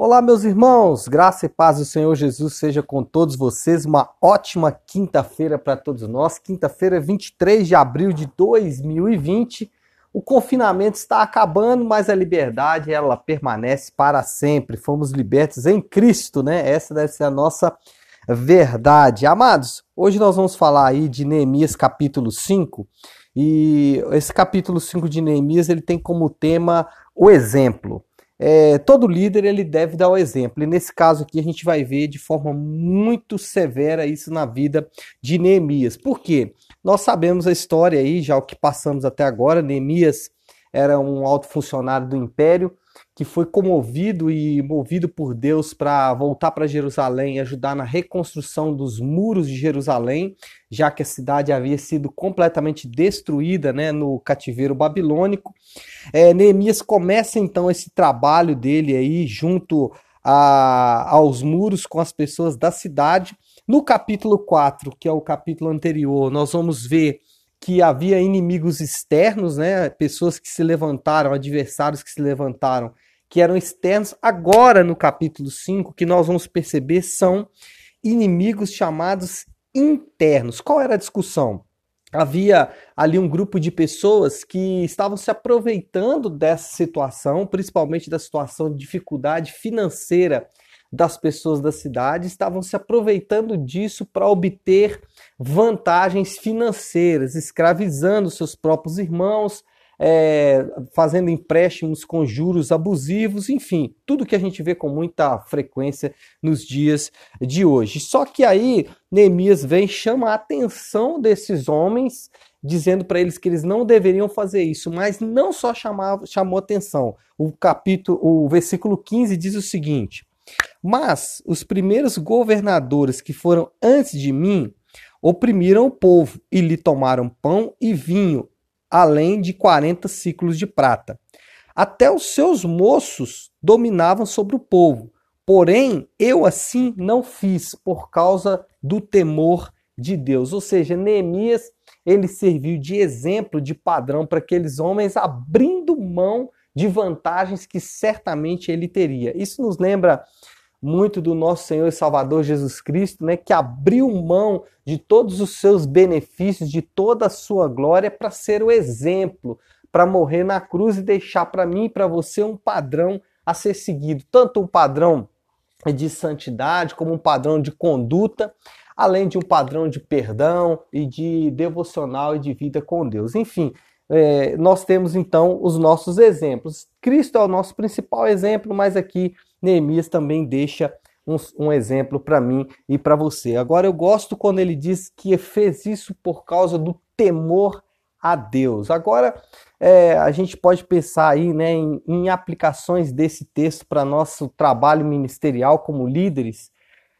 Olá, meus irmãos, graça e paz do Senhor Jesus seja com todos vocês. Uma ótima quinta-feira para todos nós. Quinta-feira, 23 de abril de 2020. O confinamento está acabando, mas a liberdade ela permanece para sempre. Fomos libertos em Cristo, né? Essa deve ser a nossa verdade. Amados, hoje nós vamos falar aí de Neemias capítulo 5. E esse capítulo 5 de Neemias, ele tem como tema o exemplo é, todo líder ele deve dar o exemplo. E nesse caso aqui a gente vai ver de forma muito severa isso na vida de Neemias. Por quê? Nós sabemos a história aí, já o que passamos até agora. Neemias era um alto funcionário do império que foi comovido e movido por Deus para voltar para Jerusalém e ajudar na reconstrução dos muros de Jerusalém, já que a cidade havia sido completamente destruída né, no cativeiro babilônico. É, Neemias começa então esse trabalho dele aí junto a, aos muros com as pessoas da cidade. No capítulo 4, que é o capítulo anterior, nós vamos ver que havia inimigos externos, né? Pessoas que se levantaram, adversários que se levantaram que eram externos, agora no capítulo 5, que nós vamos perceber são inimigos chamados internos. Qual era a discussão? Havia ali um grupo de pessoas que estavam se aproveitando dessa situação, principalmente da situação de dificuldade financeira das pessoas da cidade, estavam se aproveitando disso para obter vantagens financeiras, escravizando seus próprios irmãos, é, fazendo empréstimos com juros abusivos, enfim, tudo que a gente vê com muita frequência nos dias de hoje. Só que aí Neemias vem chama a atenção desses homens, dizendo para eles que eles não deveriam fazer isso, mas não só chamava, chamou atenção. O capítulo, o versículo 15 diz o seguinte: Mas os primeiros governadores que foram antes de mim oprimiram o povo e lhe tomaram pão e vinho além de 40 ciclos de prata. Até os seus moços dominavam sobre o povo. Porém, eu assim não fiz por causa do temor de Deus. Ou seja, Neemias, ele serviu de exemplo, de padrão para aqueles homens abrindo mão de vantagens que certamente ele teria. Isso nos lembra muito do nosso Senhor e Salvador Jesus Cristo, né, que abriu mão de todos os seus benefícios, de toda a sua glória para ser o exemplo, para morrer na cruz e deixar para mim e para você um padrão a ser seguido, tanto um padrão de santidade como um padrão de conduta, além de um padrão de perdão e de devocional e de vida com Deus. Enfim, é, nós temos então os nossos exemplos. Cristo é o nosso principal exemplo, mas aqui Neemias também deixa um, um exemplo para mim e para você. Agora, eu gosto quando ele diz que fez isso por causa do temor a Deus. Agora, é, a gente pode pensar aí né, em, em aplicações desse texto para nosso trabalho ministerial como líderes.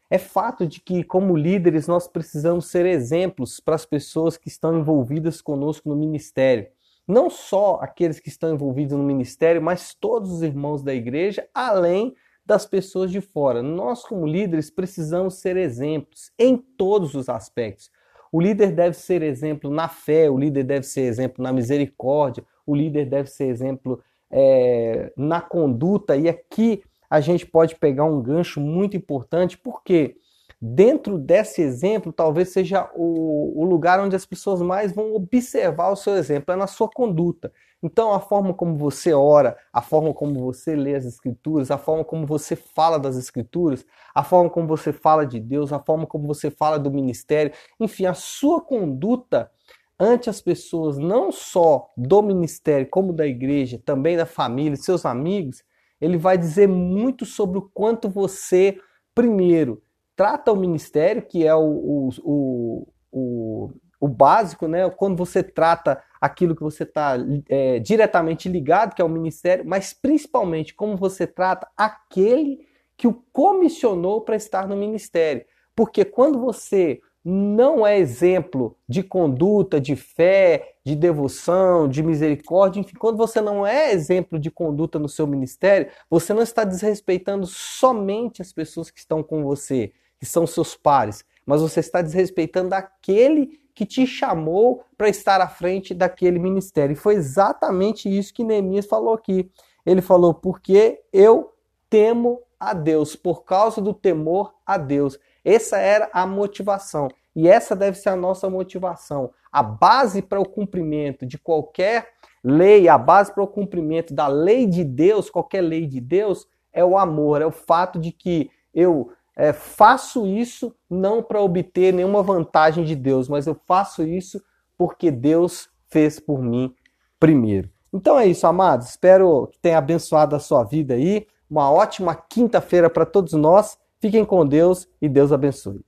É fato de que, como líderes, nós precisamos ser exemplos para as pessoas que estão envolvidas conosco no ministério não só aqueles que estão envolvidos no ministério, mas todos os irmãos da igreja, além das pessoas de fora. Nós, como líderes, precisamos ser exemplos em todos os aspectos. O líder deve ser exemplo na fé, o líder deve ser exemplo na misericórdia, o líder deve ser exemplo é, na conduta. E aqui a gente pode pegar um gancho muito importante, porque dentro desse exemplo, talvez seja o, o, lugar onde as pessoas mais vão observar o seu exemplo, é na sua conduta. Então, a forma como você ora, a forma como você lê as Escrituras, a forma como você fala das Escrituras, a forma como você fala de Deus, a forma como você fala do ministério, enfim, a sua conduta ante as pessoas, não só do ministério, como da igreja, também da família, seus amigos, ele vai dizer muito sobre o quanto você, primeiro, trata o ministério, que é o, o, o, o, básico, né? Quando você trata aquilo que você está é, diretamente ligado, que é o ministério, mas principalmente como você trata aquele que o comissionou para estar no ministério. Porque quando você não é exemplo de conduta, de fé, de devoção, de misericórdia, enfim, quando você não é exemplo de conduta no seu ministério, você não está desrespeitando somente as pessoas que estão com você, que são seus pares, mas você está desrespeitando aquele que te chamou para estar à frente daquele ministério. E foi exatamente isso que Neemias falou aqui. Ele falou: porque eu temo a Deus, por causa do temor a Deus. Essa era a motivação. E essa deve ser a nossa motivação. A base para o cumprimento de qualquer lei, a base para o cumprimento da lei de Deus, qualquer lei de Deus, é o amor, é o fato de que eu é, faço isso não para obter nenhuma vantagem de Deus, mas eu faço isso porque Deus fez por mim primeiro. Então é isso, amados. Espero que tenha abençoado a sua vida aí. Uma ótima quinta-feira para todos nós. Fiquem com Deus e Deus abençoe.